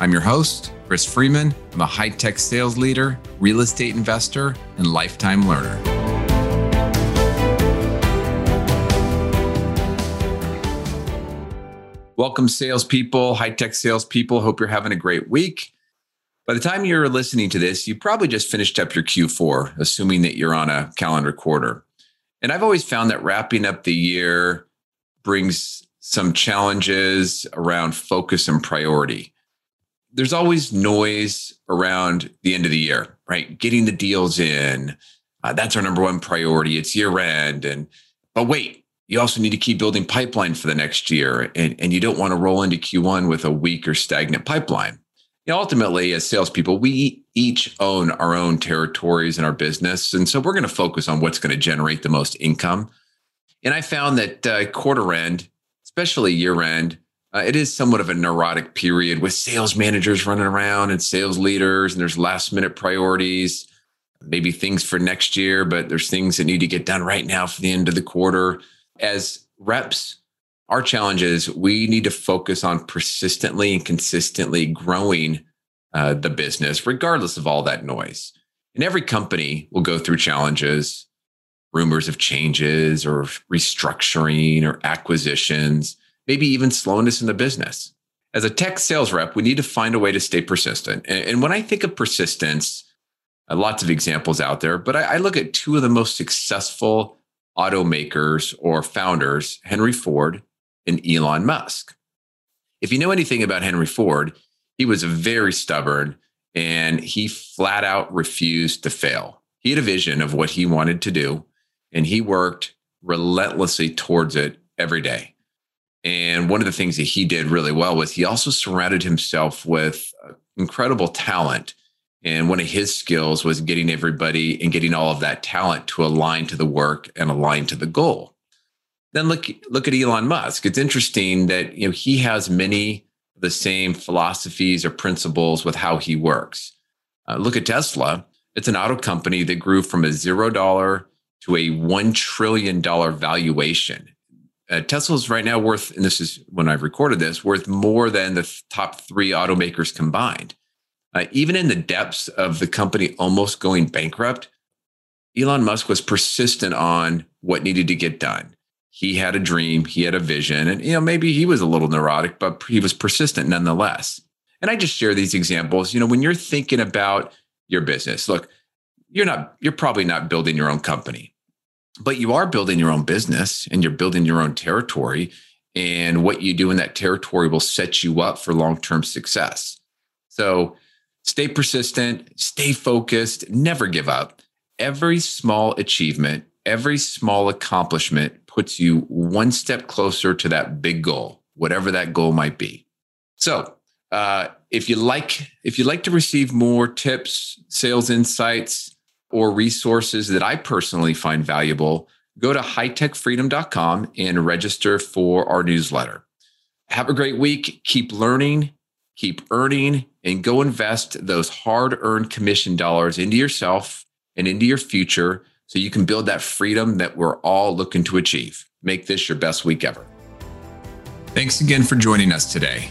I'm your host, Chris Freeman. I'm a high tech sales leader, real estate investor, and lifetime learner. Welcome, salespeople, high tech salespeople. Hope you're having a great week. By the time you're listening to this, you probably just finished up your Q4, assuming that you're on a calendar quarter. And I've always found that wrapping up the year brings some challenges around focus and priority there's always noise around the end of the year, right? Getting the deals in. Uh, that's our number one priority. It's year end. And, but wait, you also need to keep building pipeline for the next year. And, and you don't want to roll into Q1 with a weak or stagnant pipeline. You know, ultimately, as salespeople, we each own our own territories in our business. And so we're going to focus on what's going to generate the most income. And I found that uh, quarter end, especially year end, uh, it is somewhat of a neurotic period with sales managers running around and sales leaders, and there's last minute priorities, maybe things for next year, but there's things that need to get done right now for the end of the quarter. As reps, our challenge is we need to focus on persistently and consistently growing uh, the business, regardless of all that noise. And every company will go through challenges, rumors of changes or restructuring or acquisitions maybe even slowness in the business. As a tech sales rep, we need to find a way to stay persistent. And, when I think of persistence, uh, lots of examples out there, but I, I look at two of the most successful automakers or founders, Henry Ford and Elon Musk. If you know anything about Henry Ford, he was very stubborn and he flat out refused to fail. He had a vision of what he wanted to do and he worked relentlessly towards it every day. And one of the things that he did really well was he also surrounded himself with uh, incredible talent. And one of his skills was getting everybody and getting all of that talent to align to the work and align to the goal. Then look look at Elon Musk. It's interesting that you know he has many of the same philosophies or principles with how he works. Uh, look at Tesla. It's an auto company that grew from a zero dollar to a one trillion dollar valuation uh, Tesla's right now worth, and this is when I've recorded this, worth more than the top three automakers combined. Uh, even in the depths of the company almost going bankrupt, Elon Musk was persistent on what needed to get done. He had a dream, he had a vision, and you know maybe he was a little neurotic, but he was persistent nonetheless. And I just share these examples. You know, when you're thinking about your business, look, you're not, you're probably not building your own company but you are building your own business and you're building your own territory and what you do in that territory will set you up for long-term success. So stay persistent stay focused never give up. Every small achievement every small accomplishment puts you one step closer to that big goal whatever that goal might be. So uh, if you like if you like to receive more tips sales insights or resources that I personally find valuable, go to hightechfreedom.com and register for our newsletter. Have a great week. Keep learning, keep earning, and go invest those hard earned commission dollars into yourself and into your future so you can build that freedom that we're all looking to achieve. Make this your best week ever. Thanks again for joining us today.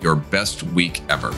your best week ever.